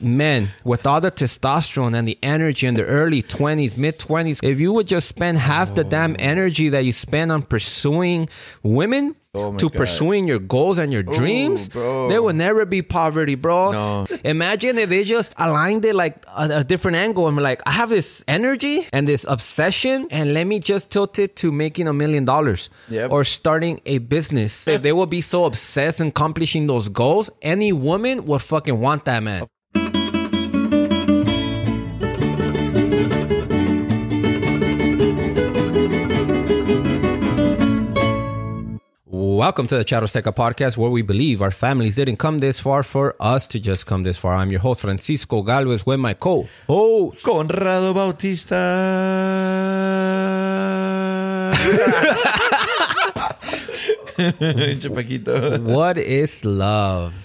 men with all the testosterone and the energy in the early 20s, mid 20s, if you would just spend half the damn oh. energy that you spend on pursuing women Oh to God. pursuing your goals and your dreams, bro. there will never be poverty, bro. No. Imagine if they just aligned it like a, a different angle and like, I have this energy and this obsession, and let me just tilt it to making a million dollars Yep. or starting a business. If they will be so obsessed in accomplishing those goals, any woman would fucking want that man. Welcome to the Charosteca podcast, where we believe our families didn't come this far for us to just come this far. I'm your host, Francisco Galvez, with my co-host. Conrado Bautista. What is love?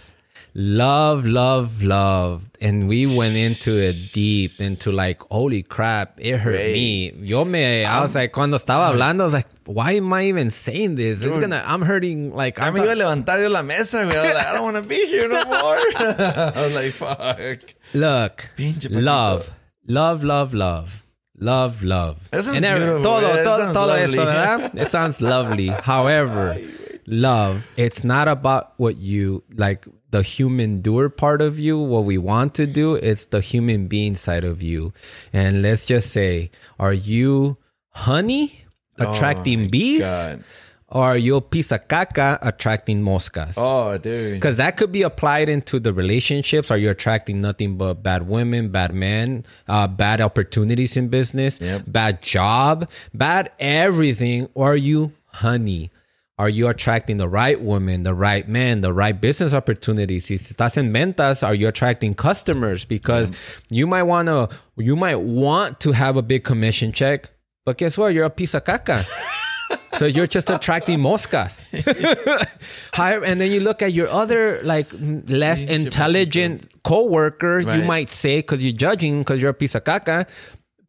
Love, love, love. And we went into it deep, into like, holy crap, it hurt Right. me. Yo me, I was like, cuando estaba hablando, I was like, why am I even saying this? It's gonna, I'm hurting, like, I'm gonna levantar yo la mesa, güey. I was like, I don't want to be here no more. I was like, fuck. Look, love, love, love, love, love, love. That And every- todo, man. Todo, sounds eso, lovely. ¿verdad? It sounds lovely. However, love, it's not about what you like the human doer part of you, what we want to do. It's the human being side of you. And let's just say, are you honey attracting Oh bees? God. Or are you a piece of caca attracting moscas? Oh, dude. Because that could be applied into the relationships. Are you attracting nothing but bad women, bad men, uh, bad opportunities in business, Yep. bad job, bad everything? Or are you honey? Are you attracting the right woman, the right man, the right business opportunities? Si estás en ventas, are you attracting customers? Because you might want to, you might want to have a big commission check, but guess what? You're a piece of caca. So you're just attracting moscas. Higher, and then you look at your other like less intelligent coworker, you might say, because you're judging because you're a piece of caca,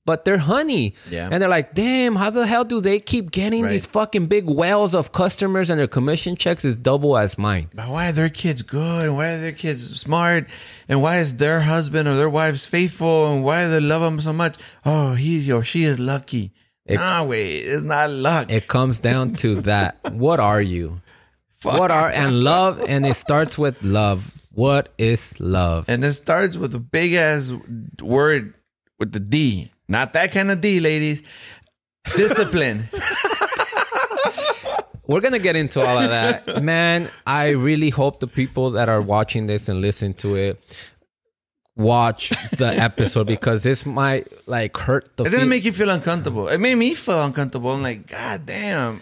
but they're honey. Yeah. And they're like, damn, how the hell do they keep getting Right. these fucking big wells of customers and their commission checks is double as mine? But why are their kids good? And why are their kids smart? And why is their husband or their wives faithful? And why do they love them so much? Oh, he or she is lucky. nah, wait, it's not luck. It comes down to that. What are you? What are and love and it starts with love. What is love? and it starts with a big ass word with the D. Not that kind of D, ladies. Discipline. We're gonna get into all of that, man. I really hope the people that are watching this and listen to it watch the episode because this might like hurt the. It didn't fe- make you feel uncomfortable. It made me feel uncomfortable. I'm like, God damn.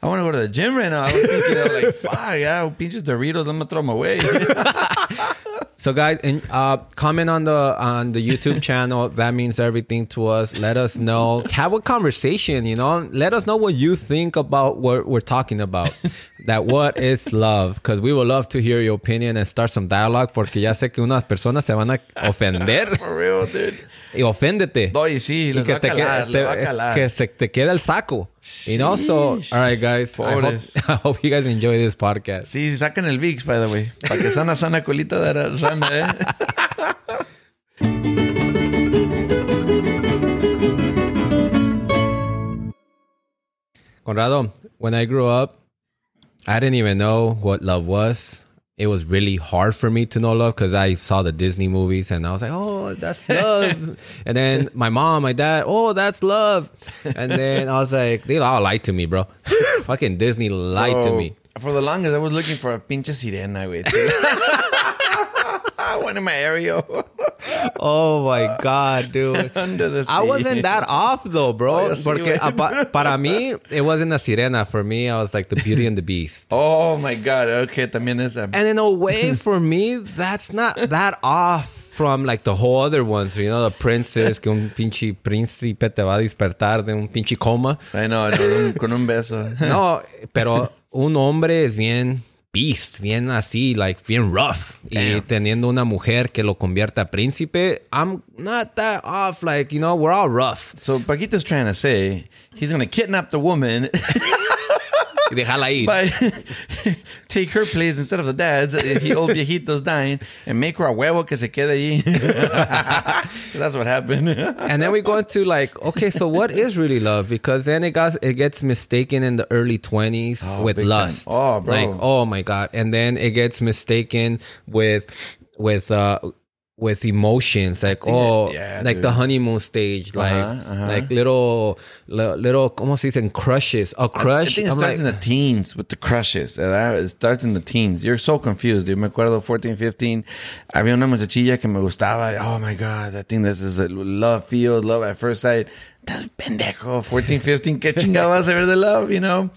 I want to go to the gym right now. I was thinking, I was like, fuck, yeah, pinches Doritos, I'm gonna throw them away. so, guys, and uh, comment on the on the YouTube channel. That means everything to us. Let us know. Have a conversation. You know, let us know what you think about what we're talking about. that what is love? Because we would love to hear your opinion and start some dialogue. Porque ya sé que unas personas se van a ofender. For real, dude. Y oféndete. No, y sí, y les que va a te, calar, que, les va a te- calar. que se te queda el saco. You know, so all right, guys. I hope, Pobres. I hope you guys enjoy this podcast. Sí, sacan el VIX, by the way. Para que sana, sana colita de ra- rana, eh. Conrado, when I grew up, I didn't even know what love was. It was really hard for me to know love because I saw the Disney movies and I was like, oh, that's love. and then my mom, my dad, oh, that's love. And then I was like, they all lied to me, bro. Fucking Disney lied to me. For the longest, I was looking for a pinche sirena, güey. One in my area. Oh my God, dude. Under the sea. I wasn't that off though, bro. Oh, Porque apa- para mí, it wasn't a sirena. For me, I was like the Beauty and the Beast. Oh my God. Okay, también esa. And in a way, for me, that's not that off from like the whole other ones. You know, the princess, que un pinche príncipe te va a despertar de un pinche coma. I know, I know, con un beso. No, pero un hombre es bien beast, bien así, like bien rough. Y teniendo una mujer que lo convierte a príncipe, I'm not that off. Like, you know, we're all rough. So Paquito's trying to say he's going to kidnap the woman Y dejarla ir. But take her place instead of the dad's. He old viejitos dying and make her a huevo que se quede allí. That's what happened. and then we go into like, okay, so what is really love? Because then it got it gets mistaken in the early twenties Oh, with big time. lust. Oh, bro. Like, oh my god. And then it gets mistaken with with uh with emotions like oh yeah, like the honeymoon stage like Uh-huh, uh-huh. like little little almost dicen crushes a I crush think it I'm starts like, in the teens with the crushes. That- It starts in the teens. You're so confused, dude. Me acuerdo 14, 15. Había una muchachilla que me gustaba. Oh my God. I think this is a love feels, love at first sight. Estás pendejo. 14, 15. ¿Qué chingado vas a ver de love, you know?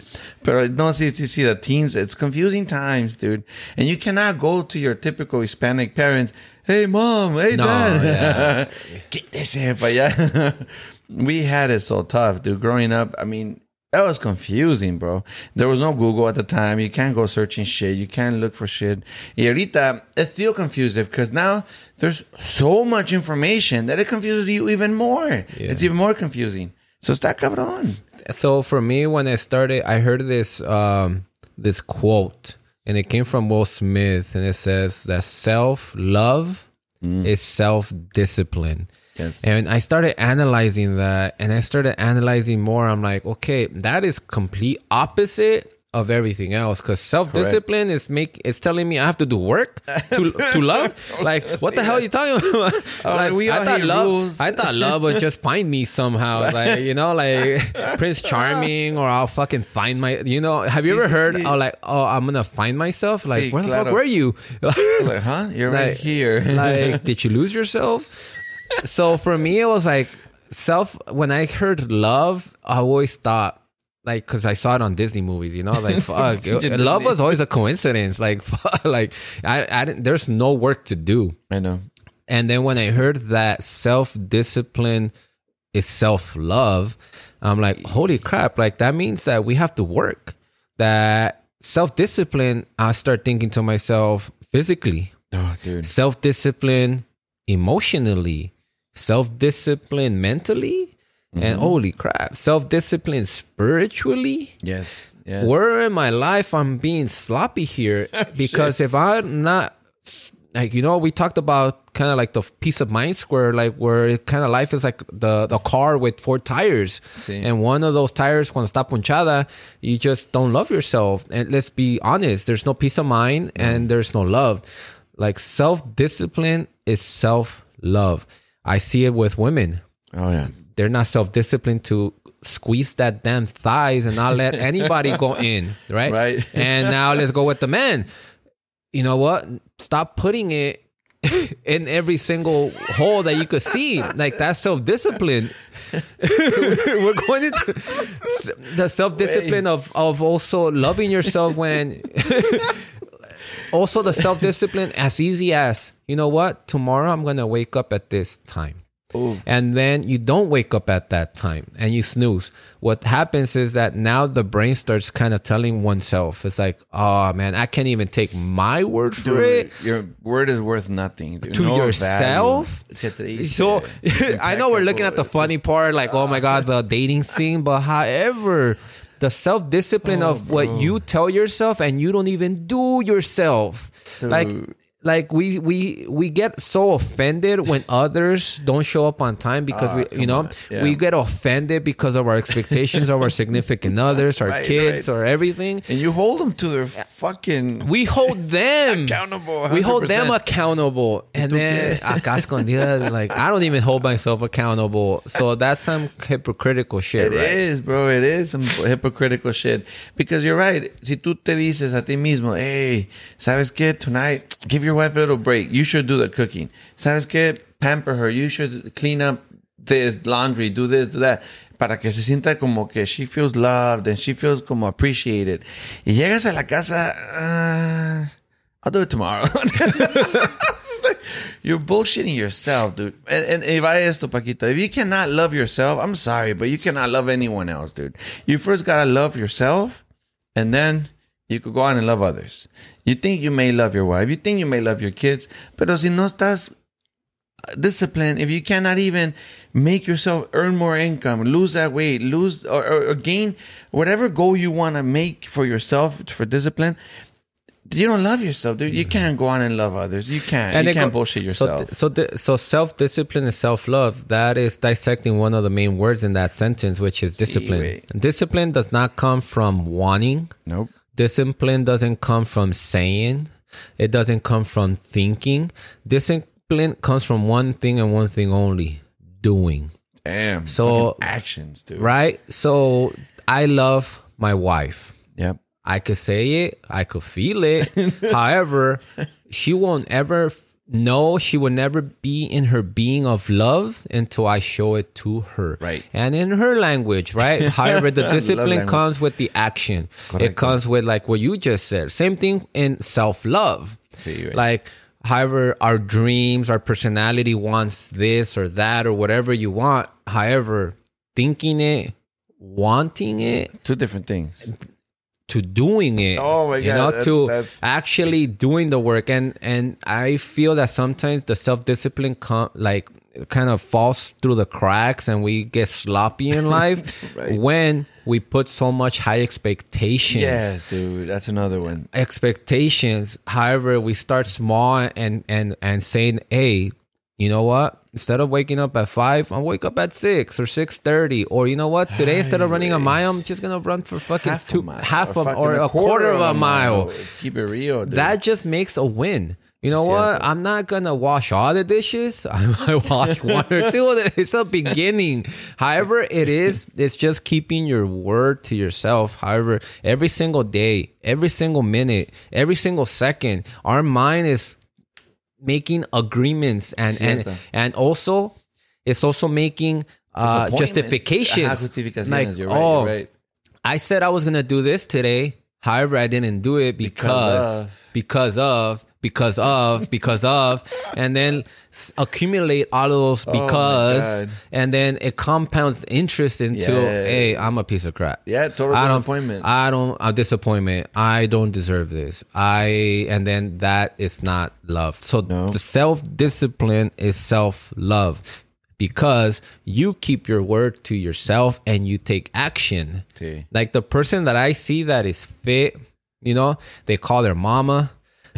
Pero no, sí, sí, sí. The teens, it's confusing times, dude. And you cannot go to your typical Hispanic parents. Hey, mom. Hey, No, dad. Quítese pa allá. we had it so tough, dude. Growing up, I mean, that was confusing, bro. There was no Google at the time. You can't go searching shit. You can't look for shit. Y ahorita, it's still confusing because now there's so much information that it confuses you even more. It's even more confusing. So está cabrón. so for me when i started i heard this um this quote and it came from will smith and it says that self-love is self-discipline Yes. and i started analyzing that and i started analyzing more i'm like okay that is complete opposite of everything else because self-discipline is make is telling me i have to do work to to love like what the hell are you talking about like we i thought love rules. i thought love would just find me somehow like you know like prince charming or i'll fucking find my you know have you Sí, ever sí, heard sí. oh like oh i'm gonna find myself like where the claro. fuck were you like, huh? You're right here. like, did you lose yourself? So for me, it was like self. When I heard love, I always thought like because I saw it on Disney movies. You know, like fuck, Disney. love was always a coincidence. Like fuck, like I, I didn't. There's no work to do. I know. And then when I heard that self discipline is self love, I'm like, holy crap! Like that means that we have to work. That self discipline. I start thinking to myself physically Oh, dude. self discipline emotionally, self discipline mentally, and mm-hmm. holy crap, self discipline spiritually. Yes. Yes. Where in my life I'm being sloppy here because if I'm not like you know we talked about kind of like the peace of mind square like where kind of life is like the the car with four tires Sí. and one of those tires cuando está punchada you just don't love yourself and let's be honest there's no peace of mind and mm. there's no love like self-discipline is self-love i see it with women Oh, yeah. they're not self-disciplined to squeeze that damn thighs and not let anybody go in, right? Right. And now let's go with the men. You know what? Stop putting it in every single hole that you could see. Like that's self-discipline. We're going into the self-discipline of of also loving yourself when also the self-discipline as easy as you know what tomorrow i'm gonna wake up at this time Ooh. and then you don't wake up at that time and you snooze what happens is that now the brain starts kind of telling oneself it's like oh man i can't even take my word for Dude, it your word is worth nothing. dude. to No yourself value. so i know we're looking at the funny part like oh my god the dating scene but however the self-discipline Oh, of what you tell yourself and you don't even do yourself Dude. like we we we get so offended when others don't show up on time because Ah, we you know. Yeah. we get offended because of our expectations of our significant others our Right, kids right. or everything and you hold them to their fucking we hold them accountable. we hold them accountable and then acá like i don't even hold myself accountable so that's some hypocritical shit It right is, bro. It is some hypocritical shit. Because you're right. Si tú te dices a ti mismo, hey, ¿sabes qué? Tonight, give your wife a little break. You should do the cooking. ¿Sabes qué? Pamper her. You should clean up this laundry, do this, do that. Para que se sienta como que she feels loved and she feels como appreciated. Y llegas a la casa, uh, I'll do it tomorrow. You're bullshitting yourself, dude. And, and if I esto, Paquito, if you cannot love yourself, I'm sorry, but you cannot love anyone else, dude. You first gotta love yourself, and then you could go on and love others. You think you may love your wife, you think you may love your kids, pero si no estás discipline if you cannot even make yourself earn more income, lose that weight, lose or, or, or gain whatever goal you want to make for yourself for discipline? You don't love yourself, dude. You mm-hmm. can't go on and love others. You can't. you can't go- bullshit so yourself. So, di- so self discipline and self love. That is dissecting one of the main words in that sentence, which is discipline. wait. Discipline does not come from wanting. nope. Discipline doesn't come from saying. It doesn't come from thinking. Discipline comes from one thing and one thing only: doing. Damn. So- actions, dude. Right. So I love my wife. Yep. I could say it, I could feel it. However, she won't ever know, she will never be in her being of love until I show it to her. Right. And in her language, right? However, the discipline comes with the action. It comes with like what you just said. Same thing in self love. Right. Like, however, our dreams, our personality wants this or that or whatever you want. However, thinking it, wanting it, Two different things. To doing it. Oh my You God, know, that- to that's- actually doing the work, and and I feel that sometimes the self discipline com- like kind of falls through the cracks, and we get sloppy in life Right. when we put so much high expectations. Yes, dude. That's another one. Expectations. However, we start small and and and saying, "Hey, you know what? Instead of waking up at five, I'll wake up at six or six thirty. Or you know what? Today, instead of running a mile, I'm just gonna run for fucking Half two, a mile. half of, fucking or a quarter, of a mile. Keep it real, dude. That just makes a win. You know what? I'm not gonna wash all the dishes. I might wash one or two of them. It's a beginning. However, it is. It's just keeping your word to yourself. However, every single day, every single minute, every single second, our mind is making agreements and and Cierto. and also it's also making uh, Disappointments. justifications. Like, you're right. oh, you're right. I said I was gonna do this today. However, I didn't do it because because of because of because of, because of and then accumulate all of those Oh because, God. and then it compounds interest into Yeah. hey, I'm a piece of crap. Yeah, total I don't, disappointment. I don't a disappointment. I don't deserve this. I and then that is not love. So No. the self discipline is self love because you keep your word to yourself and you take action. Sí. Like the person that I see that is fit, you know, they call their mama.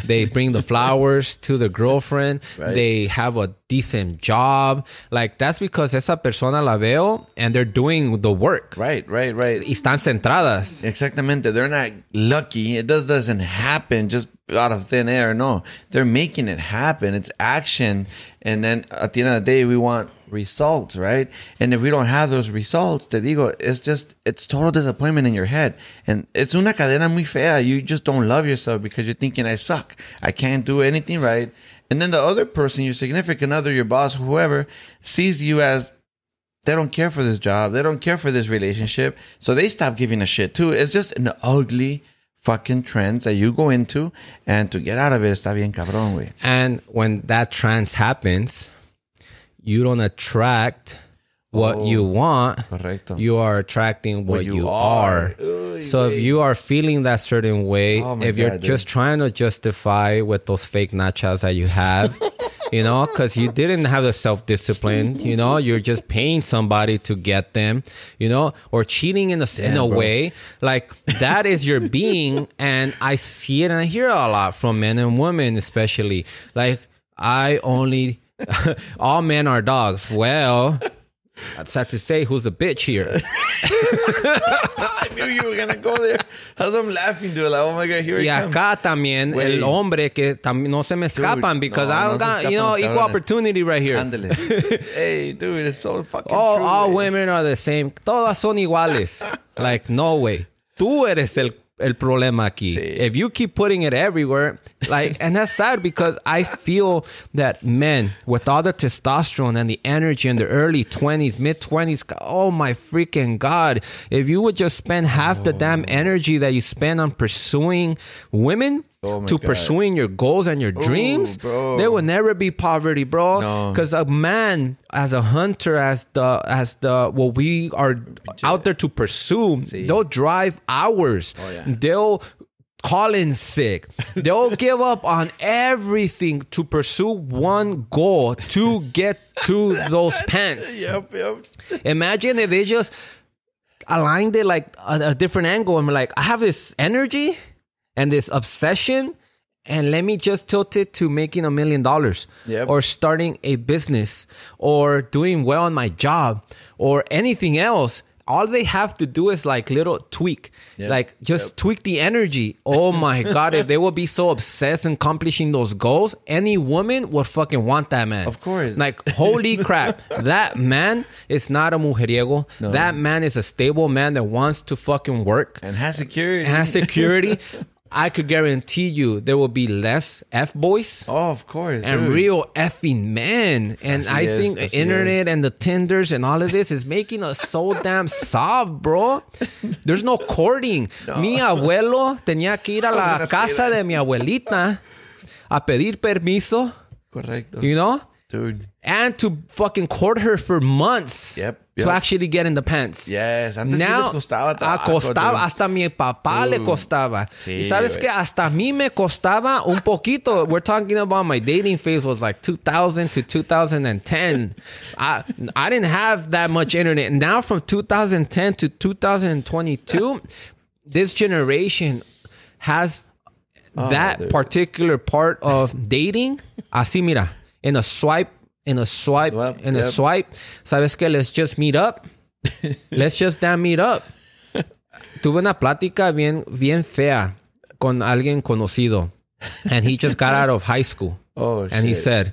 They bring the flowers to the girlfriend. Right. They have a decent job. Like that's because esa persona la veo and they're doing the work. Right, right, right. Y están centradas. Exactamente. They're not lucky. It just doesn't happen just out of thin air. No, they're making it happen. It's action. And then at the end of the day, we want results, right? And if we don't have those results, te digo, it's just, it's total disappointment in your head. And it's una cadena muy fea. You just don't love yourself because you're thinking, I suck. I can't do anything right. And then the other person, your significant other, your boss, whoever, sees you as they don't care for this job. They don't care for this relationship. So they stop giving a shit too. It's just an ugly fucking trend that you go into. And to get out of it, está bien cabrón, güey. And when that trans happens, you don't attract what Oh, you want. correcto. You are attracting what, you you, are. are. Uy, so if you are feeling that certain way, Oh if you're dude. just trying to justify with those fake nachas that you have, you know, because you didn't have the self discipline, you know, you're just paying somebody to get them, you know, or cheating in a in a bro. way like that is your being, and I see it and I hear it a lot from men and women, especially like I only all men are dogs. Well. That's sad to say who's a bitch here. I knew you were going to go there. That's I'm laughing, dude. Like, oh my God, here Y acá también Güey. el hombre que también no se me escapan because no, I no got, you know, equal opportunity right here. Hey, dude, it's so fucking All, true. all güey. women are the same. Todas son iguales. like, no way. Tú eres el, el problema aquí. Sí. If you keep putting it everywhere, like, and that's sad because I feel that men with all the testosterone and the energy in the early 20s, mid 20s, oh my freaking God. If you would just spend half the damn energy that you spend on pursuing women, Oh to God. pursuing your goals and your dreams, bro. there will never be poverty, bro. No. Because a man, as a hunter, as the as the what we are out there to pursue, they'll drive hours. Oh, yeah. They'll call in sick. They'll give up on everything to pursue one goal to get to those pants. Yep, yep. Imagine if they just aligned it like a, a different angle and like, I have this energy and this obsession, and let me just tilt it to making a million dollars Yep. or starting a business or doing well on my job or anything else. All they have to do is like little tweak, Yep. like just Yep. tweak the energy. Oh my God, if they would be so obsessed in accomplishing those goals, any woman would fucking want that man. Of course. Like, holy crap, that man is not a mujeriego. That man is a stable man that wants to fucking work And has security. has security. I could guarantee you there will be less F boys oh, of course. and dude. real effing men. And Así I think así internet and the Tinders and all of this is making us so damn soft, bro. There's no courting. Mi abuelo tenía que ir a la casa de mi abuelita a pedir permiso, Correcto. you know? Dude. And to fucking court her for months Yep, to actually get in the pants. Yes. Antes sí Now, les costaba trabajo, costaba, dude. hasta mi papá le costaba. Sí, y sabes güey. que hasta a mí me costaba un poquito. We're talking about my dating phase was like 2000 to 2010. I, I didn't have that much internet. Now from 2010 to 2022, this generation has oh, that dude. particular part of dating. Así mira, in a swipe, in a swipe, Yep, in a swipe. Sabes que let's just meet up. Let's just damn meet up. Tuve una plática bien, bien fea con alguien conocido. And he just got out of high school. Oh, And he said,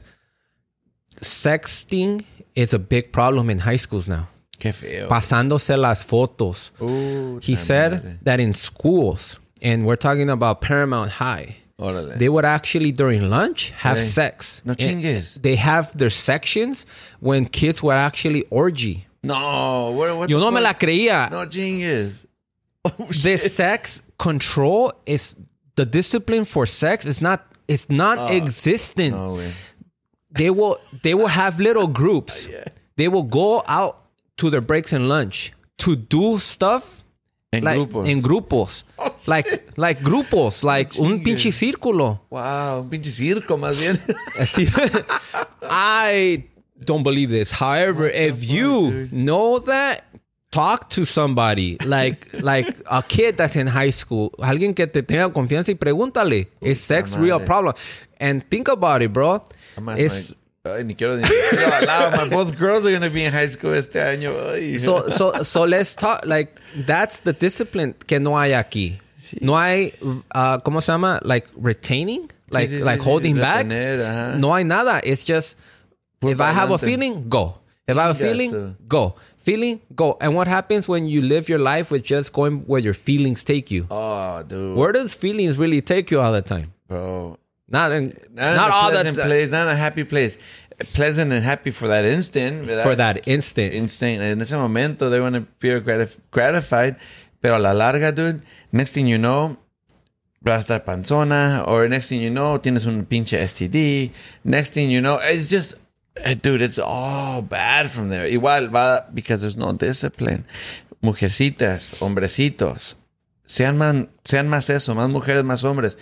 sexting is a big problem in high schools now. Qué feo. Pasándose las fotos. Uh, He said madre. that in schools, and we're talking about Paramount High, Órale. they would actually during lunch have Hey, sex. no And chingues. They have their sections when kids would actually orgy. no, what, what Yo no me la creía. No chingues. Oh, the sex control is the discipline for sex is not it's not ah. existent. No. They will they will have little groups. Yeah. They will go out to their breaks and lunch to do stuff En like grupos. en grupos. Oh, like like grupos, like un pinche círculo. Wow, un pinche circo más bien. Eh, Así- I don't believe this. However, if you dude? know that, talk to somebody like like a kid that's in high school, alguien que te tenga confianza y pregúntale, is sex real problem? And think about it, bro. It's ay, ni quiero. My both girls are gonna be in high school este año. Ay. so so so let's talk like that's the discipline que no hay aquí. No hay uh, ¿cómo se llama? Like retaining, like sí, sí, like sí, holding back. retener. No hay nada. It's just Puro if I have a feeling, go. If I have a feeling, go. Feeling, go. And what happens when you live your life with just going where your feelings take you? oh, dude. Where does feelings really take you all the time? Bro. Not in, Not, not, in all pleasant time. place, not a happy place. Pleasant and happy for that instant. For that instant. instant. En ese momento, they want to feel gratif- gratified. Pero a la larga, dude, next thing you know, vas a estar panzona. Or next thing you know, tienes un pinche STD. Next thing you know, it's just, eh, dude, it's all bad from there. Igual va, because there's no discipline. Mujercitas, hombrecitos, sean, man, sean más eso, más mujeres, más hombres.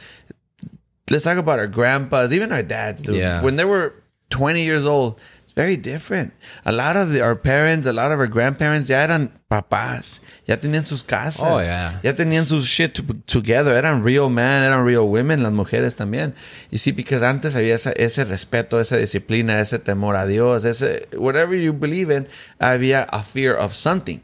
Let's talk about our grandpas, even our dads, dude. Yeah. When they were 20 years old, it's very different. A lot of the, our parents, a lot of our grandparents, ya eran papás. Ya tenían sus casas. Oh, yeah. Ya tenían sus shit to- together. Eran real men, eran real women, las mujeres también. Y sí, because antes había esa- ese respeto, esa disciplina, ese temor a Dios, ese, whatever you believe in, había a fear of something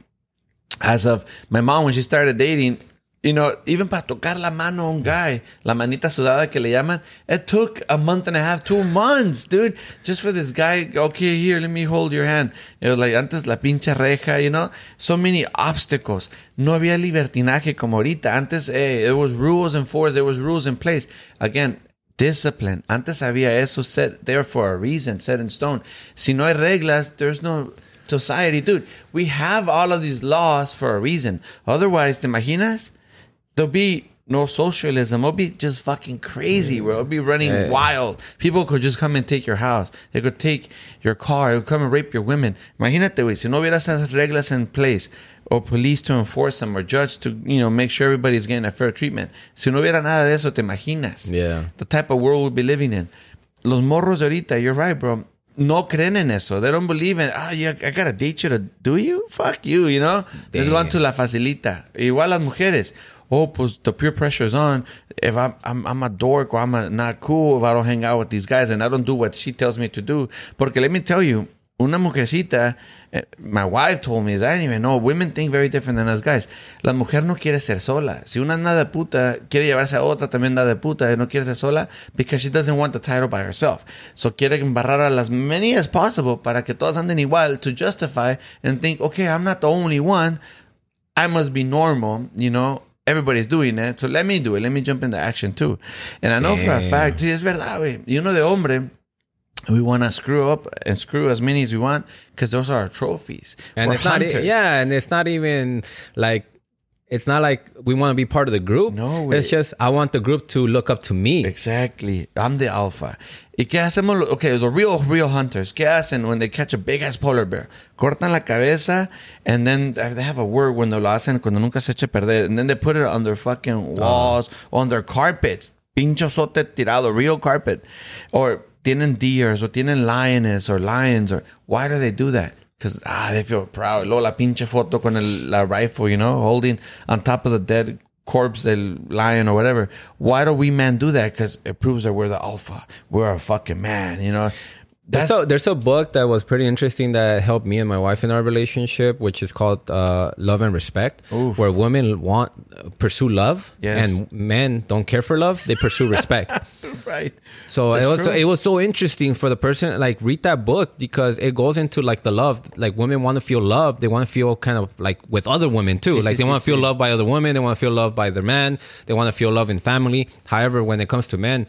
as of my mom when she started dating you know even para tocar la mano a un guy la manita sudada que le llaman it took a month and a half two months dude just for this guy okay here let me hold your hand it was like antes la pinche reja you know so many obstacles no había libertinaje como ahorita antes eh, it was rules enforced there was rules in place again discipline. Antes había eso set there for a reason, set in stone. Si no hay reglas, there's no society. Dude, we have all of these laws for a reason. Otherwise, ¿te imaginas? There'll be no socialism. It'll be just fucking crazy, bro. It'll be running wild. People could just come and take your house. They could take your car. They could come and rape your women. Imagínate, güey, si no hubiera esas reglas in place, or police to enforce them, or judge to, you know, make sure everybody's getting a fair treatment. Si no hubiera nada de eso, te imaginas. Yeah. The type of world we'll be living in. Los morros ahorita, you're right, bro. No creen en eso. They don't believe in, ah, yeah, I gotta date you to do you? Fuck you, you know? Let's go on to la facilita. Igual las mujeres. Oh, pues the peer pressure is on. If I'm, I'm, I'm a dork or I'm a, not cool if I don't hang out with these guys and I don't do what she tells me to do. Porque let me tell you, una mujercita, eh, my wife told me, is I didn't even know, women think very different than us guys. La mujer no quiere ser sola. Si una anda de puta, quiere llevarse a otra, también anda de puta, y no quiere ser sola, because she doesn't want the title by herself. So quiere embarrar a las many as possible para que todas anden igual to justify and think, okay, I'm not the only one. I must be normal, you know. Everybody's doing it, so let me do it. Let me jump into action too. And I know for a fact, sí, es verdad, güey. Y uno de hombre, we want to screw up and screw as many as we want because those are our trophies. and We're it's not e- yeah and it's not even like it's not like we want to be part of the group No, it's just i want the group to look up to me Exactly. I'm the alpha. ¿Y qué hacemos? Okay, the real, real hunters. ¿Qué hacen when they catch a big ass polar bear? Cortan la cabeza and then they have a word when lo hacen cuando nunca se eche perder. And then they put it on their fucking ah. walls, on their carpets. Pincho sote tirado, real carpet. Or tienen deers, or tienen lioness, or lions, or why do they do that? Because ah, they feel proud. Luego la pinche foto con el, la rifle, you know, holding on top of the dead corpse the lion or whatever. Why do we men do that? Because it proves that we're the alpha. We're a fucking man, you know. There's a, there's a book that was pretty interesting that helped me and my wife in our relationship, which is called uh, Love and Respect, where women want pursue love Yes. and men don't care for love; they pursue respect. right. So That's it was true. it was so interesting for the person like read that book because it goes into like the love like women want to feel loved they want to feel kind of like with other women too Sí, like sí, they want to feel loved by other women they want to feel loved by their man they want to feel love in family however when it comes to men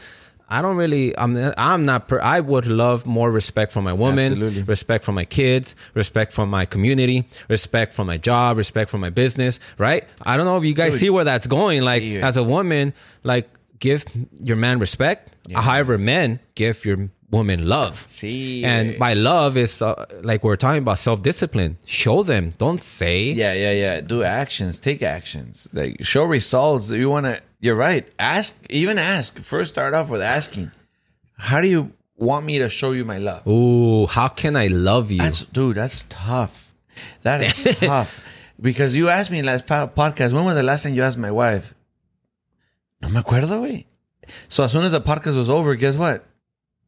I don't really I'm I'm not per, I would love more respect from my woman Absolutely. respect from my kids respect from my community respect from my job respect from my business right I don't know if you guys Dude. see where that's going like as a woman like give your man respect however men give your woman love See, and by love is uh, like we're talking about self-discipline show them don't say Yeah, yeah, yeah. Do actions. Take actions. Like show results. You want to. You're right. Ask. Even ask. First, start off with asking. How do you want me to show you my love? ooh how can i love you That's dude. That's tough. That is tough. Because you asked me last po- podcast. When was the last time you asked my wife? No me acuerdo, güey. So as soon as the podcast was over, guess what?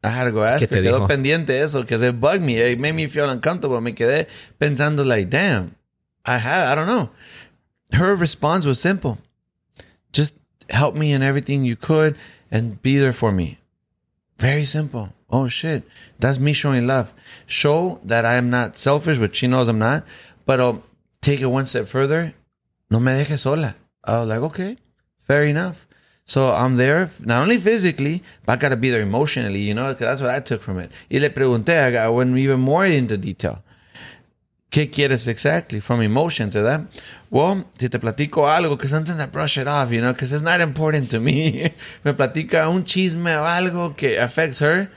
I had to go ask ¿Qué her. te Quedó dijo? pendiente eso because it bugged me. It made me feel uncomfortable. Me quedé pensando like, damn, I have. I don't know. Her response was simple. Help me in everything you could and be there for me. Very simple. Oh shit. That's me showing love. Show that I am not selfish, which she knows I'm not, but um, take it one step further. No me dejes sola. I was like, okay, fair enough. So I'm there, not only physically, but I gotta be there emotionally, you know, 'cause that's what I took from it. Y le pregunté, I went even more into detail. ¿Qué quieres exactly from emotions, verdad? Well, si te platico algo, que sometimes I brush it off, you know, because it's not important to me. Me platica un chisme o algo que affects her.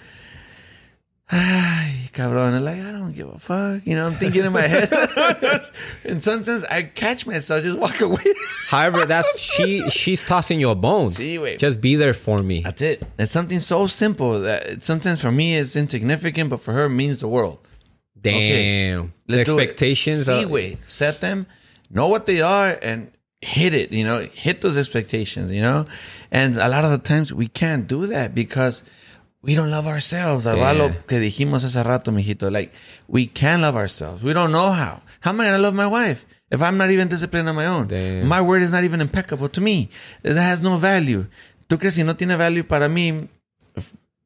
Ay, cabrón. I'm like, I don't give a fuck. You know, I'm thinking in my head. and sometimes I catch myself, just walk away. however that's she she's tossing you a bone Sí, güey. just be there for me That's it. It's something so simple that sometimes for me it's insignificant, but for her it means the world. Damn the do it. expectations of- Set them, know what they are, and hit it. You know, hit those expectations. You know, and a lot of the times we can't do that because we don't love ourselves. Lo Damn. que dijimos hace rato, mijito. Like we can love ourselves. We don't know how. How am I gonna love my wife if I'm not even disciplined on my own? Damn. My word is not even impeccable to me. That has no value. ¿Tú crees si no tiene value para mí?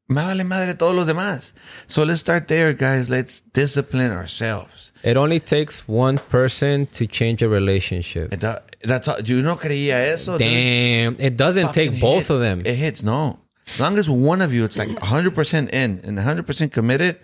Me vale madre todos los demás. So let's start there, guys. Let's discipline ourselves. it only takes one person to change a relationship It That's all. You no creía eso? dude? damn it doesn't take both hits. of them It hits. No. As long as one of you, it's like 100% in and 100% committed,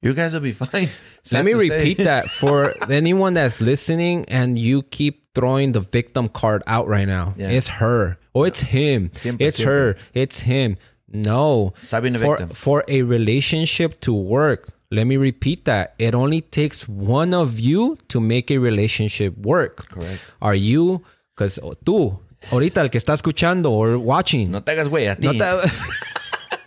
you guys will be fine. Let me repeat that for anyone that's listening and you keep throwing the victim card out right now. Yeah. It's her or it's him. Siempre, it's her. It's him. No. Stop being a for, victim. for a relationship to work, let me repeat that. It only takes one of you to make a relationship work. Correct. Are you, because tú, ahorita el que está escuchando or watching, No te hagas güey a ti. no te-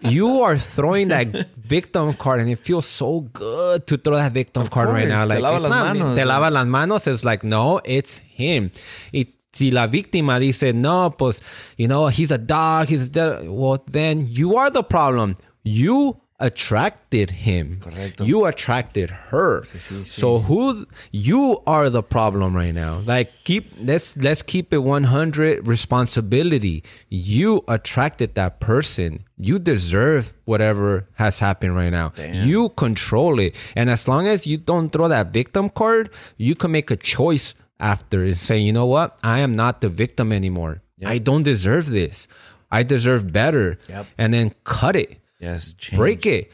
you are throwing that victim card and it feels so good to throw that victim card right course, now. te Like, lava it's las not manos, te eh. lava las manos. It's like, no, it's him. Y si la víctima dice, no, pues, you know, he's a dog, he's a dog. Well, then you are the problem. You attracted him. Correcto. You attracted her. sí, sí. So who you are the problem right now. Like keep let's let's keep it 100 responsibility. You attracted that person. You deserve whatever has happened right now. Damn. You control it. And as long as you don't throw that victim card, you can make a choice after and say, "You know what? I am not the victim anymore. I don't deserve this. I deserve better." Yep. And then cut it Yes, change. break it,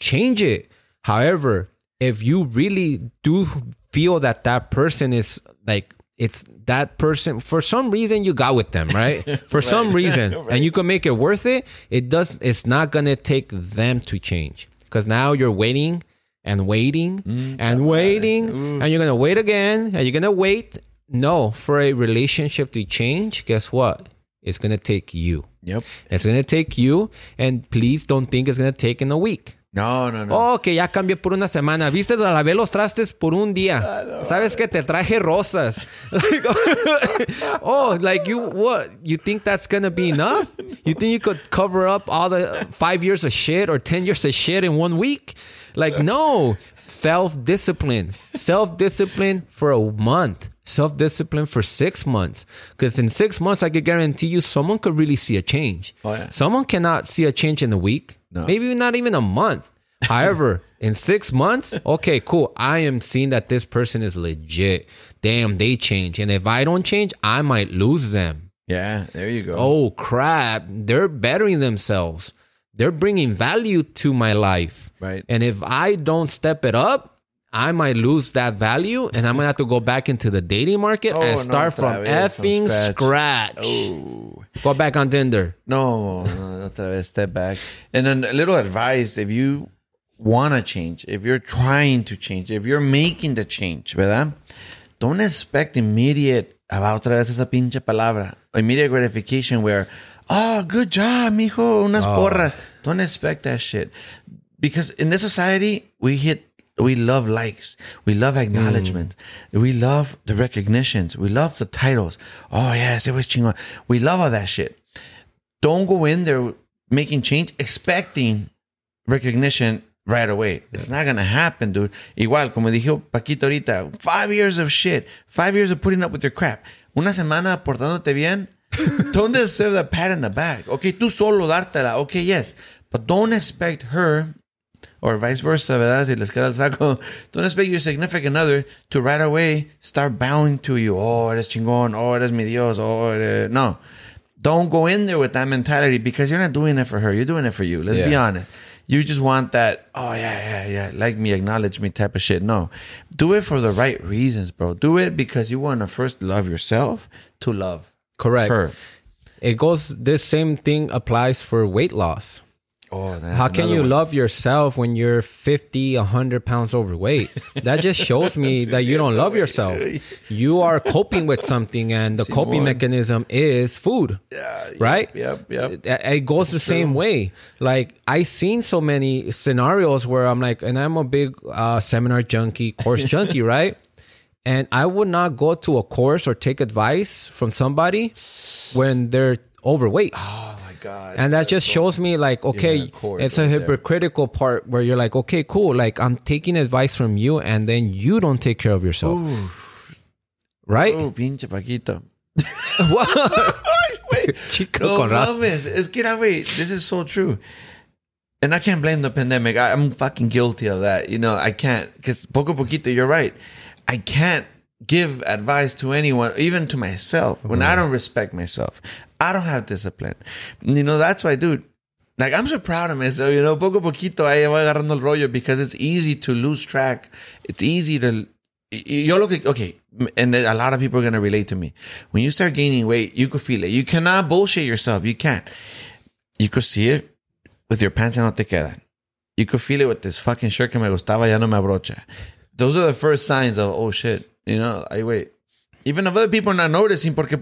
change it. However, if you really do feel that that person is like it's that person for some reason you got with them, right? For some reason, and you can make it worth it. It does. It's not gonna take them to change because now you're waiting and waiting and waiting, and you're gonna wait again, and you're gonna wait. No, for a relationship to change, guess what? It's gonna take you. Yep. It's gonna take you, and please don't think it's gonna take in a week. No, no, no. Oh, que ya cambié por una semana. Viste, lavé los trastes por un día. Sabes que te traje rosas. Like, oh, oh, like you what? You think that's gonna be enough? You think you could cover up all the five years of shit or ten years of shit in one week? Like no. Self discipline. Self discipline for a month. Self discipline for six months. Because in six months, I could guarantee you, someone could really see a change. Oh, yeah. Someone cannot see a change in a week. No. Maybe not even a month. However, in six months, okay, cool. I am seeing that this person is legit. Damn, they change. And if I don't change, I might lose them. Yeah, there you go. Oh, crap. They're bettering themselves. They're bringing value to my life. Right. And if I don't step it up, I might lose that value and I'm going to have to go back into the dating market Oh, and start from vez, from effing scratch. scratch. Ooh. Go back on Tinder. No, no, otra vez, step back. And then a little advice if you want to change, if you're trying to change, if you're making the change, ¿verdad? Don't expect immediate, ah, otra vez esa pinche palabra, immediate gratification where, oh, good job, mijo, unas porras. Don't expect that shit. Because in this society, we hit, we love likes, we love acknowledgement, we love the recognitions, we love the titles. Oh, yes, it was chingón. We love all that shit don't go in there making change expecting recognition right away. It's not gonna happen, dude. Igual, como dijo Paquito ahorita, five years of shit, five years of putting up with your crap. Una semana portándote bien. don't deserve that pat in the back. Okay, tú solo dártela. Okay, yes. But don't expect her or vice versa, ¿verdad? Si les queda el saco. Don't expect your significant other to right away start bowing to you. Oh, eres chingón. Oh, eres mi Dios. Oh, eres... no. Don't go in there with that mentality because you're not doing it for her. You're doing it for you. Let's be honest. You just want that, oh, yeah, yeah, yeah, like me, acknowledge me type of shit. No. Do it for the right reasons, bro. Do it because you want to first love yourself to love Correct. her. It goes, this same thing applies for weight loss. Oh, How can you one. love yourself when you're 50, 100 pounds overweight? That just shows me that you don't love yourself. You are coping with something, and the coping Simón. mechanism is food, Yeah, right? Yep, yep. It, it goes the same way. Like I seen so many scenarios where I'm like, and I'm a big uh, seminar junkie, course junkie, right? And I would not go to a course or take advice from somebody when they're overweight. Oh, God. And that just shows me like, okay, it's a right there. hypocritical part where you're like, okay, cool. Like I'm taking advice from you and then you don't take care of yourself. Right? Oh, pinche Paquito. What? Wait. Chico No con mames. Es que, wait, this is so true. And I can't blame the pandemic. I, I'm fucking guilty of that. You know, I can't, because poco poquito, you're right. I can't give advice to anyone, even to myself, when I mm-hmm. don't respect myself. I don't have discipline. You know, that's why, dude. Like, I'm so proud of myself, you know, poco poquito, ahí voy agarrando el rollo because it's easy to lose track. It's easy to y- yo lo que, okay, and a lot of people are to relate to me. When you start gaining weight, you could feel it. You cannot bullshit yourself. You can't. You could see it with your pants and no te quedan. You could feel it with this fucking shirt que me gustaba, ya no me abrocha. Those are the first signs of, oh shit, you know, I wait. Even if other people are not noticing, porque,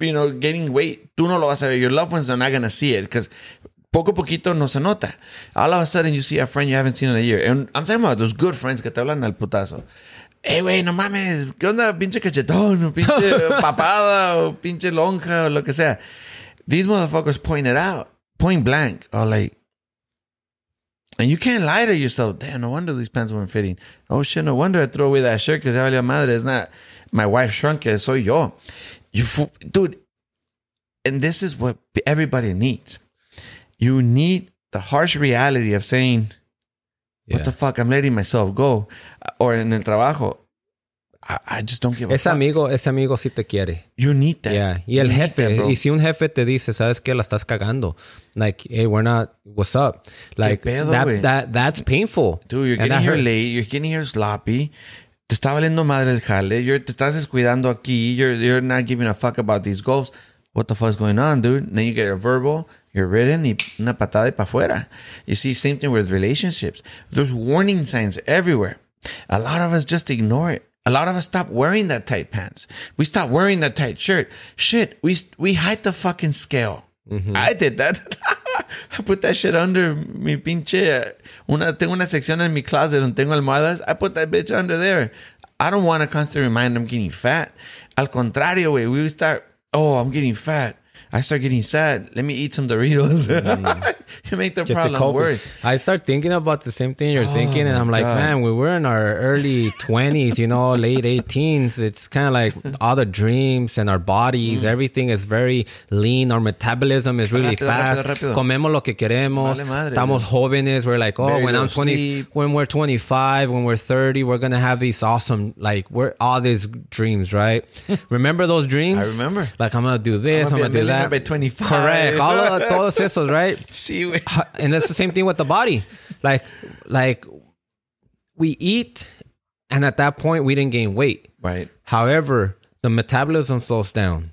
you know, gaining weight, tú no lo vas a ver. Your loved ones are not going to see it because poco a poquito no se nota. All of a sudden you see a friend you haven't seen in a year. And I'm talking about those good friends que te hablan al putazo. Hey, güey, no mames, ¿qué onda? Pinche cachetón, o pinche papada, o pinche lonja, o lo que sea. These motherfuckers point it out, point blank, or like, and you can't lie to yourself. Damn, no wonder these pants weren't fitting. Oh shit, no wonder I throw away that shirt because ya valía madre. It's not my wife shrunk it, soy yo. You, dude, and this is what everybody needs. You need the harsh reality of saying, Yeah. what the fuck, I'm letting myself go. Uh, or in el trabajo, I, I just don't give a Ese fuck. amigo, ese amigo sí te quiere. You need that. Yeah. Y el You jefe, that, y si un jefe te dice, sabes que la estás cagando, like, hey, we're not, what's up? Like pedo, that, that, that's painful. Dude, you're And getting here hurt. late. You're getting here sloppy. Te está valiendo madre el jale. You're, te estás descuidando aquí. You're, you're not giving a fuck about these goals. What the fuck's going on, dude? Then you get a verbal, you're written, y una patada y pa' fuera. You see, same thing with relationships. There's warning signs everywhere. A lot of us just ignore it. A lot of us stop wearing that tight pants. We stop wearing that tight shirt. Shit, we we hide the fucking scale. Mm-hmm. I did that. I put that shit under mi pinche. Una, tengo una sección en mi closet donde tengo almohadas. I put that bitch under there. I don't want to constantly remind I'm getting fat. Al contrario, way we start. Oh, I'm getting fat. I start getting sad. Let me eat some Doritos. you make the Just problem worse. I start thinking about the same thing you're thinking, and I'm like, God. man, we were in our early 20s, you know, late 18s. It's kind of like all the dreams and our bodies, Mm. everything is very lean. Our metabolism is really Rápido, fast. rápido, rápido. Comemos lo que queremos. Vale madre, Estamos jóvenes. We're like, oh, Very when I'm 20, sleep. when we're 25, when we're 30, we're gonna have these awesome, like, we're all these dreams, right? remember those dreams? I remember. Like, I'm gonna do this. I'm I'm, gonna be gonna do that. By 25. Correct. All of todos esos, right? Sí, güey. and it's the same thing with the body. Like, like we eat, and at that point we didn't gain weight. Right. However, the metabolism slows down,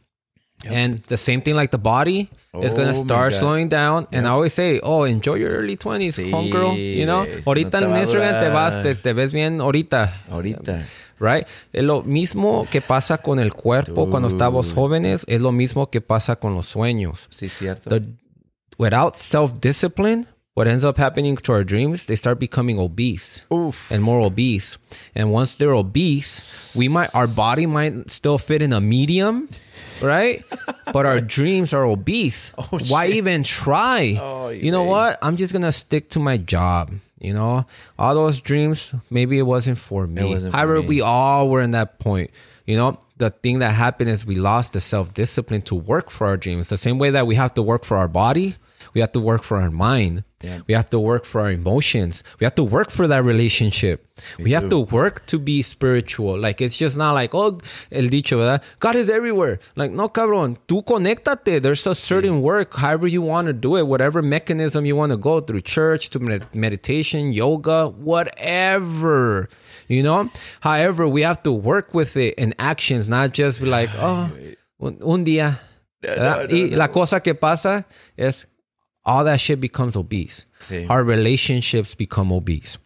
and the same thing like the body is Oh gonna start slowing down. And I always say, oh, enjoy your early twenties, Sí, homegirl. You know, ahorita No en Instagram te vas, te, te ves bien ahorita. Ahorita. Right? Es lo mismo que pasa con el cuerpo cuando estamos uh. jóvenes, es lo mismo que pasa con los sueños. Sí, cierto. the without self discipline, what ends up happening to our dreams, they start becoming obese Oof. and more obese. And once they're obese, we might our body might still fit in a medium, right? but our dreams are obese. Oh, Why shit. even try? Oh, you know what? I'm just gonna stick to my job. You know, all those dreams, maybe it wasn't for me. wasn't for However, me. we all were in that point. You know, the thing that happened is we lost the self discipline to work for our dreams. The same way that we have to work for our body, we have to work for our mind. Yeah. We have to work for our emotions. We have to work for that relationship. We, have to work to be spiritual. Like it's just not like, oh, el dicho, ¿verdad? God is everywhere. Like, no, cabrón, tú conéctate. There's a certain work, however you want to do it, whatever mechanism you want to go through church, to med- meditation, yoga, whatever. You know? However, we have to work with it in actions, not just be like, oh, un, un día. no, y no. la cosa que pasa es all that shit becomes obese. Our relationships become obese.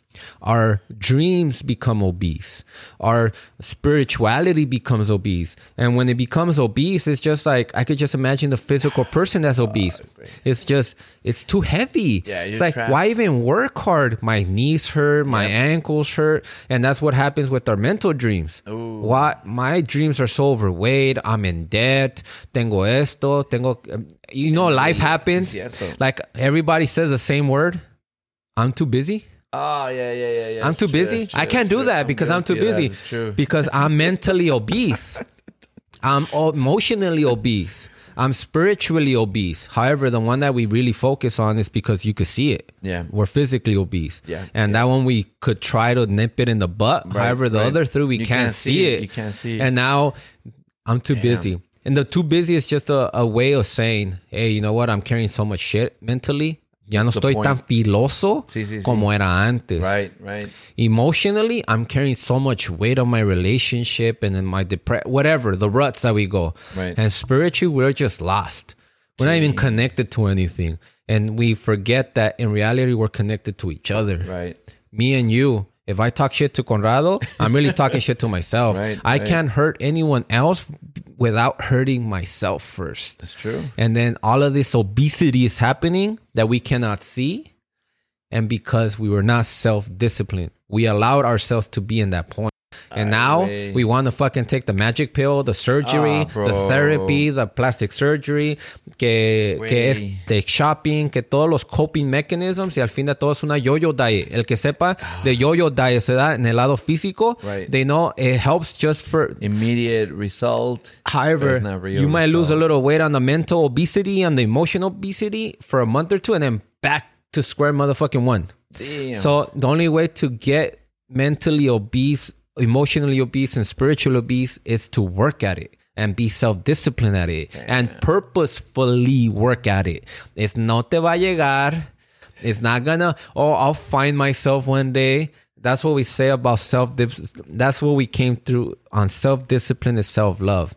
Our dreams become obese. Our spirituality becomes obese. And when it becomes obese, it's just like I could just imagine the physical person that's obese. It's just it's too heavy. Yeah, it's like trapped. why even work hard? My knees hurt, my ankles hurt, and that's what happens with our mental dreams. What my dreams are so overweight. I'm in debt. Tengo esto. Tengo. um, You know, life happens. Like everybody says the same word. I'm too busy. Oh, yeah, yeah, yeah, yeah. I'm too true, busy. true, I can't do true. that because I'm too of that, busy. True. Because I'm mentally obese. I'm emotionally obese. I'm spiritually obese. However, the one that we really focus on is because you could see it. Yeah. We're physically obese. Yeah, And that one we could try to nip it in the butt. Right, However, the right. other three we can't, can't see it. it. You can't see it. And now I'm too busy. And the too busy is just a, a way of saying, hey, you know what? I'm carrying so much shit mentally. Ya no estoy point. tan filoso Sí, sí, sí. como era antes. Right, right. Emotionally, I'm carrying so much weight on my relationship and in my depression, whatever, the ruts that we go. Right. And spiritually, we're just lost. We're not even connected to anything. And we forget that in reality, we're connected to each other. Right. Me and you. If I talk shit to Conrado, I'm really talking shit to myself. Right, I right. can't hurt anyone else without hurting myself first. That's true. And then all of this obesity is happening that we cannot see. And because we were not self disciplined, we allowed ourselves to be in that point. And now güey. we want to fucking take the magic pill, the surgery, Ah, the therapy, the plastic surgery, que, que es de shopping, que todos los coping mechanisms y al fin de todo es una yo-yo diet. El que sepa de yo-yo diet se da en el lado físico, Right. they know it helps just for Immediate result. However, it's not real you might lose a little weight on the mental obesity and the emotional obesity for a month or two, and then back to square motherfucking one. Damn. So the only way to get mentally obese, emotionally obese, and spiritually obese is to work at it and be self-disciplined at it and purposefully work at it. It's no te va a llegar. It's not gonna. Oh, I'll find myself one day. That's what we say about self. That's what we came through on self-discipline is self-love.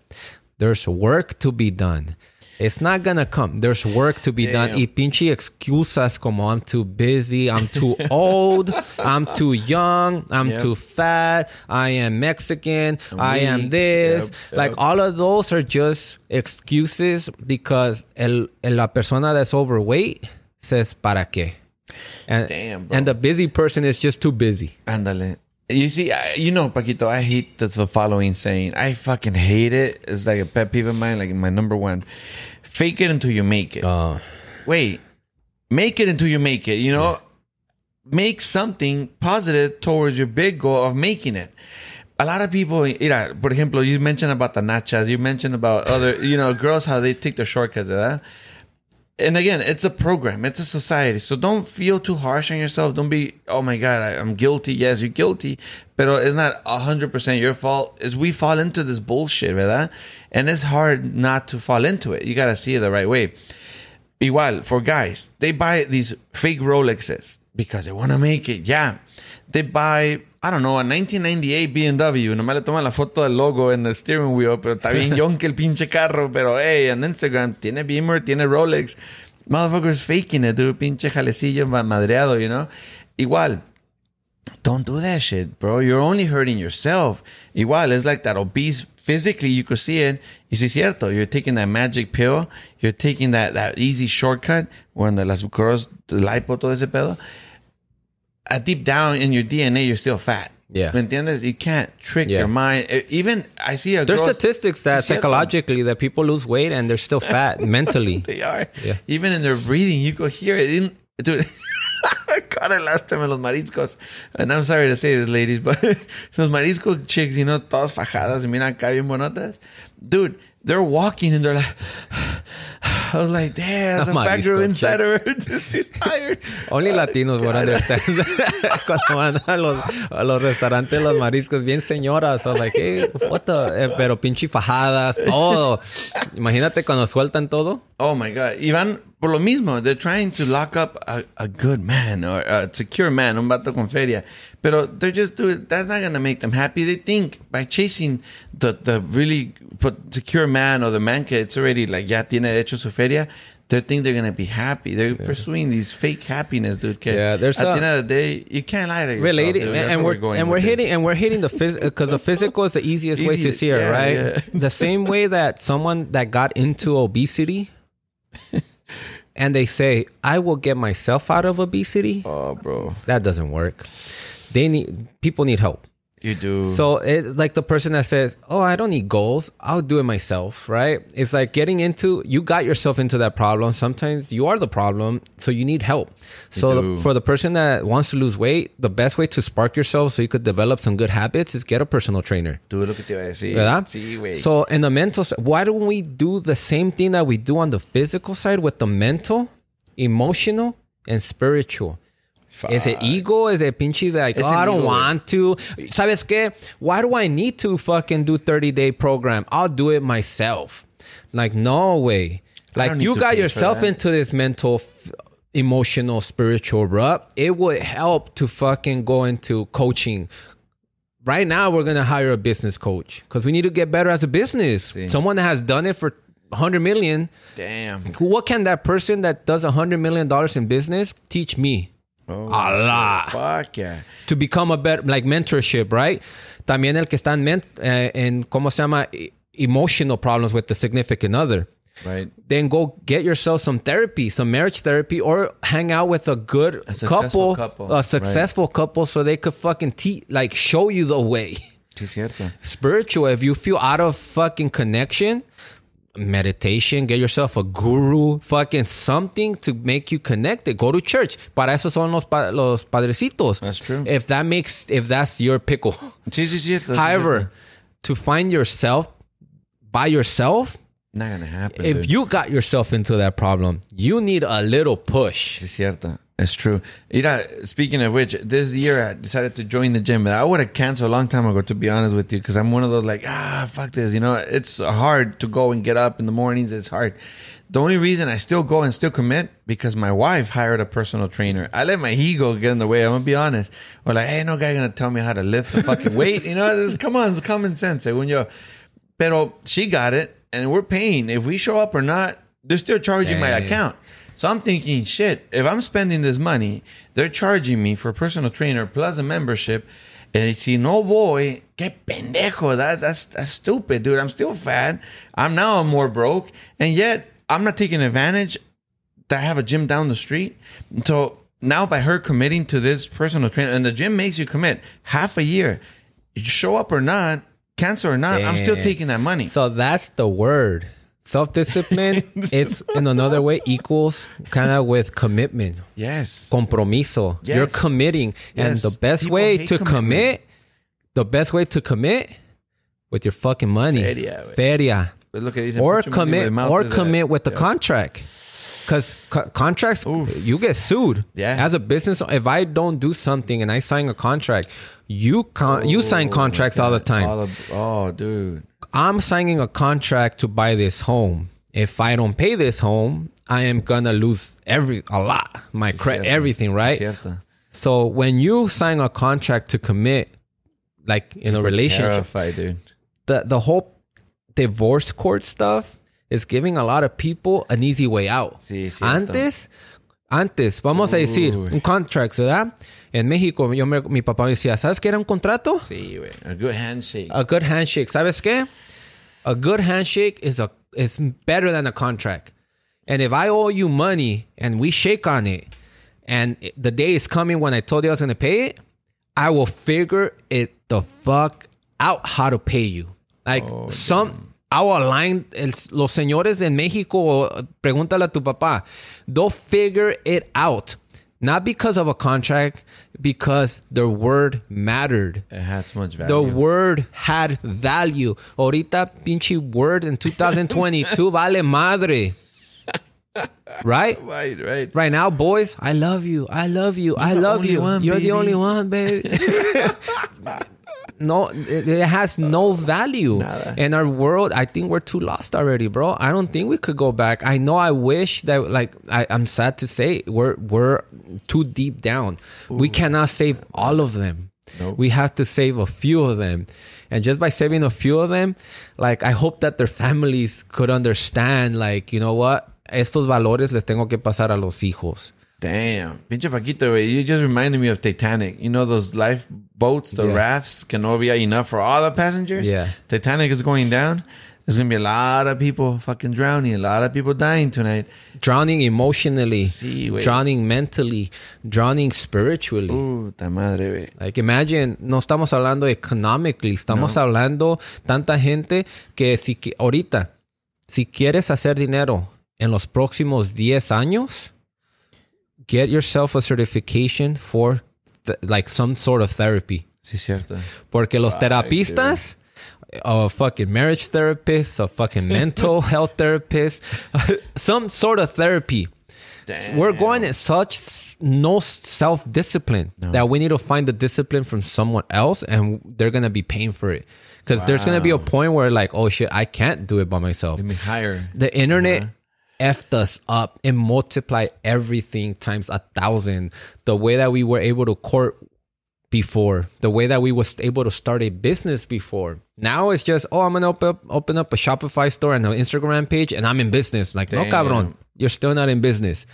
There's work to be done. It's not gonna come. There's work to be done. Damn. Y pinche excusas como I'm too busy, I'm too old, I'm too young, I'm Yep. too fat, I am Mexican, I am this. Yep, Like yep. all of those are just excuses because el, el- la persona that's overweight says para qué. And, Damn, bro. and the busy person is just too busy. Ándale. You see, I, you know, Paquito, I hate the, the following saying. I fucking hate it. It's like a pet peeve of mine, like my number one. Fake it until you make it. Uh, Wait, make it until you make it. You know, make something positive towards your big goal of making it. A lot of people, mira, por ejemplo, you mentioned about the nachas, you mentioned about other, you know, girls, how they take the shortcuts, ¿verdad? And again, it's a program, it's a society. So don't feel too harsh on yourself. Don't be, oh my God, I, I'm guilty. Yes, you're guilty, but it's not 100% your fault. Is we fall into this bullshit, ¿verdad? And it's hard not to fall into it. You got to see it the right way. Igual, for guys, they buy these fake Rolexes because they want to make it. Yeah. They buy, I don't know, a 1998 BMW. Nomás le toman la foto del logo en el steering wheel, pero está bien yonke el pinche carro. Pero, hey, en Instagram tiene Beamer, tiene Rolex. Motherfuckers faking it, dude. Pinche jalecillo ma- madreado, you know? Igual, don't do that shit, bro. You're only hurting yourself. Igual, it's like that obese. Physically, you could see it. Y si es cierto, you're taking that magic pill. You're taking that, that easy shortcut. When the las girls, the lipo, todo ese pedo. Uh, deep down in your DNA, you're still fat. Yeah. ¿Me entiendes? You can't trick Yeah. your mind. Even, I see a there's statistics that psychologically that people lose weight and they're still fat mentally. They are. Yeah. Even in their breathing, you could hear it. In, dude, I caught it last time en los mariscos. And I'm sorry to say this, ladies, but los marisco chicks, you know, todas fajadas miran acá bien bonotas. Dude, they're walking and they're like, I was like, damn, there's a girl inside of her. She's tired. Only Latinos would understand. Cuando van a los, a los restaurantes, los mariscos, bien señoras. So like, hey, what the? Eh, pero pinche fajadas, todo. Imagínate cuando sueltan todo. Oh my God. Ivan, por lo mismo, they're trying to lock up a, a good man or a secure man, un vato con feria. Pero they're just doing, that's not going to make them happy. They think by chasing the, the really put secure man or the man it's already like, ya tiene hecho su feria, they think they're going to be happy. They're pursuing these fake happiness, dude. Yeah, there's at a- the end of the day, you can't lie to yourself. relating dude. That's and we're, going and we're with this. hitting and we're hitting the physical because the physical is the easiest way to Easy- see it right yeah. the same way that someone that got into obesity and they say i will get myself out of obesity Oh, bro. that doesn't work they need people need help You do. so it like the person that says oh i don't need goals i'll do it myself right it's like getting into you got yourself into that problem sometimes you are the problem so you need help so do. for the person that wants to lose weight the best way to spark yourself so you could develop some good habits is get a personal trainer Do lo que te iba a decir. ¿verdad? Sí, güey. So in the mental side, why don't we do the same thing that we do on the physical side with the mental, emotional, and spiritual? Is it ego? Is it pinche like, oh, I don't want to? ¿Sabes qué? Why do I need to fucking do 30 day program? I'll do it myself. Like, no way. Like you got yourself into this mental emotional, spiritual rut, it would help to fucking go into coaching. Right now, we're gonna hire a business coach because we need to get better as a business. Someone that has done it for 100 million. Damn. What can that person that does 100 million dollars in business teach me? Oh, A lot. Fuck yeah. to become a better like mentorship, right? También el que está en, men- eh, en ¿cómo se llama? Emotional problems with the significant other. Right. Then go get yourself some therapy, some marriage therapy, or hang out with a good successful couple, couple, a successful couple, so they could fucking te- like show you the way. Sí, cierto. Spiritual, if you feel out of fucking connection, meditation, get yourself a guru, fucking something to make you connected. Go to church. Para eso son los, pa- los padrecitos. That's true. If that makes, if that's your pickle. Sí, sí, sí, However, to find yourself by yourself. Not gonna happen. if dude. you got yourself into that problem, you need a little push. Sí, cierto. It's true. You know, speaking of which, this year I decided to join the gym. But I would have canceled a long time ago, to be honest with you, because I'm one of those like, ah, fuck this. You know, it's hard to go and get up in the mornings. It's hard. The only reason I still go and still commit because my wife hired a personal trainer. I let my ego get in the way. I'm gonna be honest. Or like, hey, no guy gonna tell me how to lift the fucking weight. You know, it's, come on, it's common sense. Según yo. Pero she got it, and we're paying. If we show up or not, they're still charging my account. So I'm thinking, shit, if I'm spending this money, they're charging me for a personal trainer plus a membership. And si no boy, que pendejo. That, that's, that's stupid, dude. I'm still fat. I'm now I'm more broke. And yet, I'm not taking advantage that I have a gym down the street. So now by her committing to this personal trainer, and the gym makes you commit half a year, you show up or not, cancel or not, I'm still taking that money. So that's the word. Self discipline is in another way equals kind of with commitment. yes. compromiso. Yes. You're committing. And the best People way to commitment. commit, the best way to commit with your fucking money. Feria. Feria. Look at these. Or commit or commit with the contract. Because co- contracts, you get sued. Yeah. As a business, if I don't do something and I sign a contract, you con- you sign oh contracts all the time. oh, dude. I'm signing a contract to buy this home. If I don't pay this home, I am gonna lose every a lot, my credit, everything, right? So when you sign a contract to commit, like in a relationship, Terrified, dude. the the whole divorce court stuff is giving a lot of people an easy way out. Sí, antes, antes, vamos a decir, un contract, ¿verdad? En México, yo me- mi papá me decía, ¿sabes qué era un contrato? Sí, güey. A good handshake. A good handshake. ¿Sabes qué? A good handshake is a is better than a contract. And if I owe you money and we shake on it, and the day is coming when I told you I was going to pay it, I will figure it the fuck out how to pay you. Like some, I will align el- los señores en México. Pregúntale a tu papá. They'll figure it out. Not because of a contract, because their word mattered. it has much value. The word had value. Ahorita, pinche word in 2022 vale madre. Right? right, right. Right now, boys, I love you. I love you. I love you. one, You're baby. the only one, baby. no, it, has no value. Nada. In our world, I think we're too lost already, bro. I don't think we could go back. I know I wish that like I, I'm sad to say we're we're too deep down. We cannot save all of them. Nope. We have to save a few of them. And just by saving a few of them, like I hope that their families could understand, like, you know what? Estos valores les tengo que pasar a los hijos. Damn. Pinche Paquito, güey. You just reminded me of Titanic. You know those lifeboats, the Yeah. rafts, que no había enough for all the passengers? Yeah. Titanic is going down. There's going to be a lot of people fucking drowning, a lot of people dying tonight. Drowning emotionally, Sí, drowning mentally, drowning spiritually. Puta madre, güey. Like imagine, no estamos hablando economically, estamos hablando tanta gente que si que- ahorita, si quieres hacer dinero en los próximos 10 años, get yourself a certification for th- like some sort of therapy. Sí, cierto. Porque los terapistas, a fucking marriage therapist, a fucking mental health therapist, some sort of therapy. We're going at such no self discipline that we need to find the discipline from someone else and they're going to be paying for it. Because there's going to be a point where, like, oh shit, I can't do it by myself. Let me hire. The internet effed us up and multiply everything times a thousand. The way that we were able to court before, the way that we was able to start a business before. Now it's just, oh, I'm gonna open up, open up a Shopify store and an Instagram page, and I'm in business. Like, no, cabron, you're still not in business.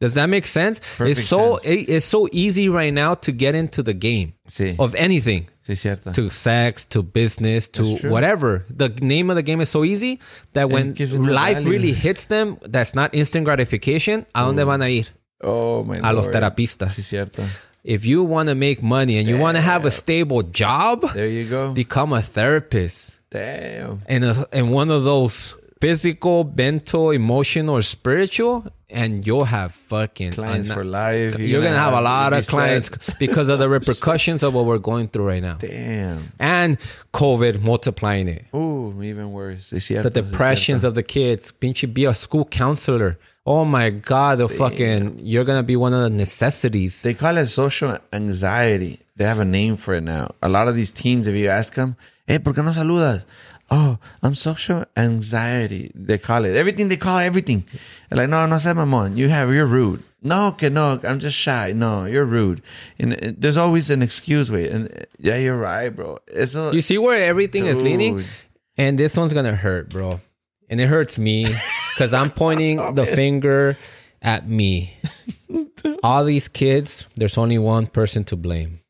Does that make sense? Perfect it's so sense. it's so easy right now to get into the game Sí. of anything Sí, cierto. to sex to business to whatever the name of the game is so easy that when gives you no life value. really hits them that's not instant gratification a dónde mm. van a ir oh, my a los terapistas Sí, cierto. if you want to make money and you want to have a stable job There you go. become a therapist Damn. and a, and one of those physical mental emotional or spiritual and you'll have fucking Clients for life. you're gonna have a lot of clients because of the repercussions of what we're going through right now Damn. and covid multiplying it Ooh, even worse. Cierto. the depressions of the kids. Pinche be a school counselor. Oh my God, the fucking you're gonna be one of the necessities. They call it social anxiety. They have a name for it now. A lot of these teens, if you ask them, hey, ¿por qué no saludas? Oh, I'm social anxiety. They call it everything. They call everything. They're like, no, no sé, mamón. You have, you're rude. No, okay, no, I'm just shy. No, you're rude. And uh, there's always an excuse way. And uh, yeah, you're right, bro. It's You see where everything is leaning, Dude. and this one's gonna hurt, bro. And it hurts me because I'm pointing the finger at me. All these kids, there's only one person to blame.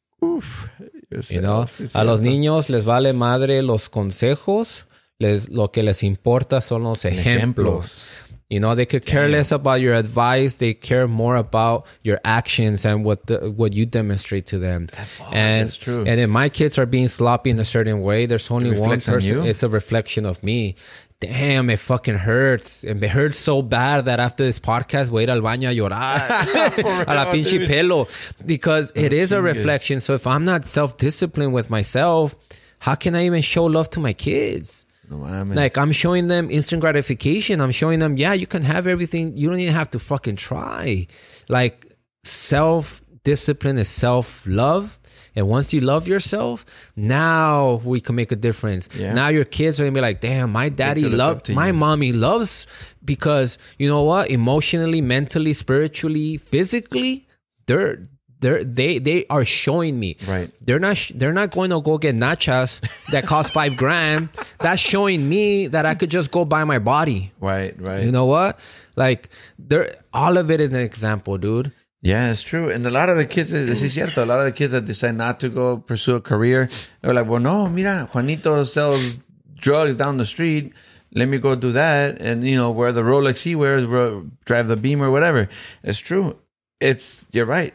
You know, Sí, a los niños les vale madre los consejos. Les, lo que les importa son los ejemplos. You know, they could care less about your advice. They care more about your actions and what the, what you demonstrate to them. and that's true. And if my kids are being sloppy in a certain way, there's only one reflects on person. It's a reflection of me. Damn, it fucking hurts. And it hurts so bad that after this podcast, voy a ir al baño a llorar. a la pinche pelo. Because it is a reflection. So if I'm not self disciplined with myself, how can I even show love to my kids? Mames. Like I'm showing them instant gratification. I'm showing them, yeah, you can have everything. You don't even have to fucking try. Like self discipline is self love. And once you love yourself, now we can make a difference. Yeah. Now your kids are gonna be like, damn, my daddy could look love up to my you. mommy loves because you know what? Emotionally, mentally, spiritually, physically, they're they're they they are showing me. Right. They're not sh- they're not going to go get nachos that cost five grand. That's showing me that I could just go buy my body. right, right. You know what? Like there all of it is an example, dude. Yeah, it's true. And a lot of the kids, eh, es es cierto, a lot of the kids that decide not to go pursue a career, they're like, well, no, mira, Juanito sells drugs down the street. Let me go do that. And, you know, wear the Rolex he wears, wear- drive the Beamer, whatever. It's true. It's, you're right.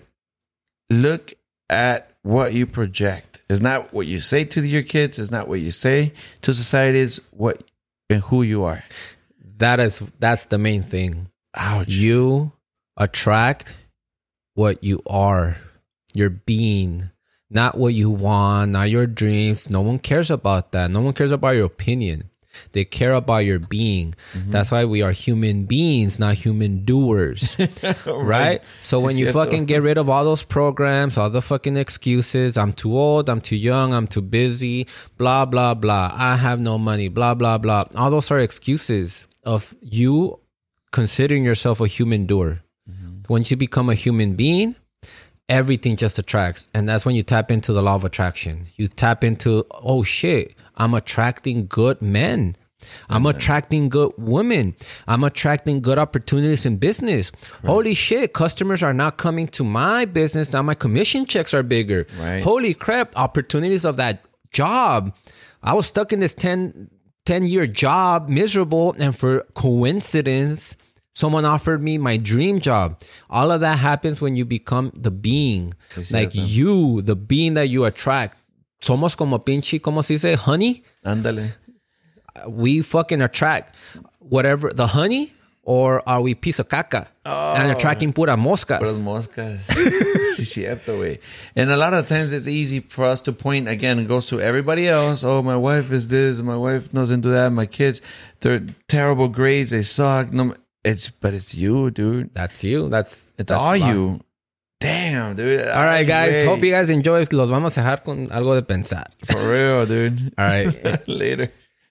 Look at what you project. It's not what you say to your kids. It's not what you say to society. It's what and who you are. That is that's the main thing. Ouch. You attract what you are. Your being, not what you want, not your dreams. No one cares about that. No one cares about your opinion. They care about your being. Mm-hmm. That's why we are human beings, not human doers. right? So when you fucking get rid of all those programs, all the fucking excuses, I'm too old, I'm too young, I'm too busy, blah, blah, blah. I have no money, blah, blah, blah. All those are excuses of you considering yourself a human doer. Mm-hmm. Once you become a human being, everything just attracts. And that's when you tap into the law of attraction. You tap into, oh shit, I'm attracting good men. I'm attracting good women. I'm attracting good opportunities in business. Holy shit, customers are not coming to my business. Now my commission checks are bigger. Right. Holy crap, opportunities of that job. I was stuck in this 10, 10 year job, miserable, and for coincidence, someone offered me my dream job. All of that happens when you become the being. Like you, the being that you attract. Somos como pinche, como se dice, honey. Ándale. We fucking attract whatever, the honey, or are we piece of caca? and oh. attracting pura moscas. Puras moscas. sí, cierto, güey. And a lot of times it's easy for us to point again. It goes to everybody else. Oh, my wife is this. My wife doesn't do that. My kids, they're terrible grades. They suck. No, it's but it's you, dude. That's you. That's It's that's all you. Damn, dude. All right, guys. Hope you guys enjoy. Los vamos a dejar con algo de pensar. For real, dude. All right. Later.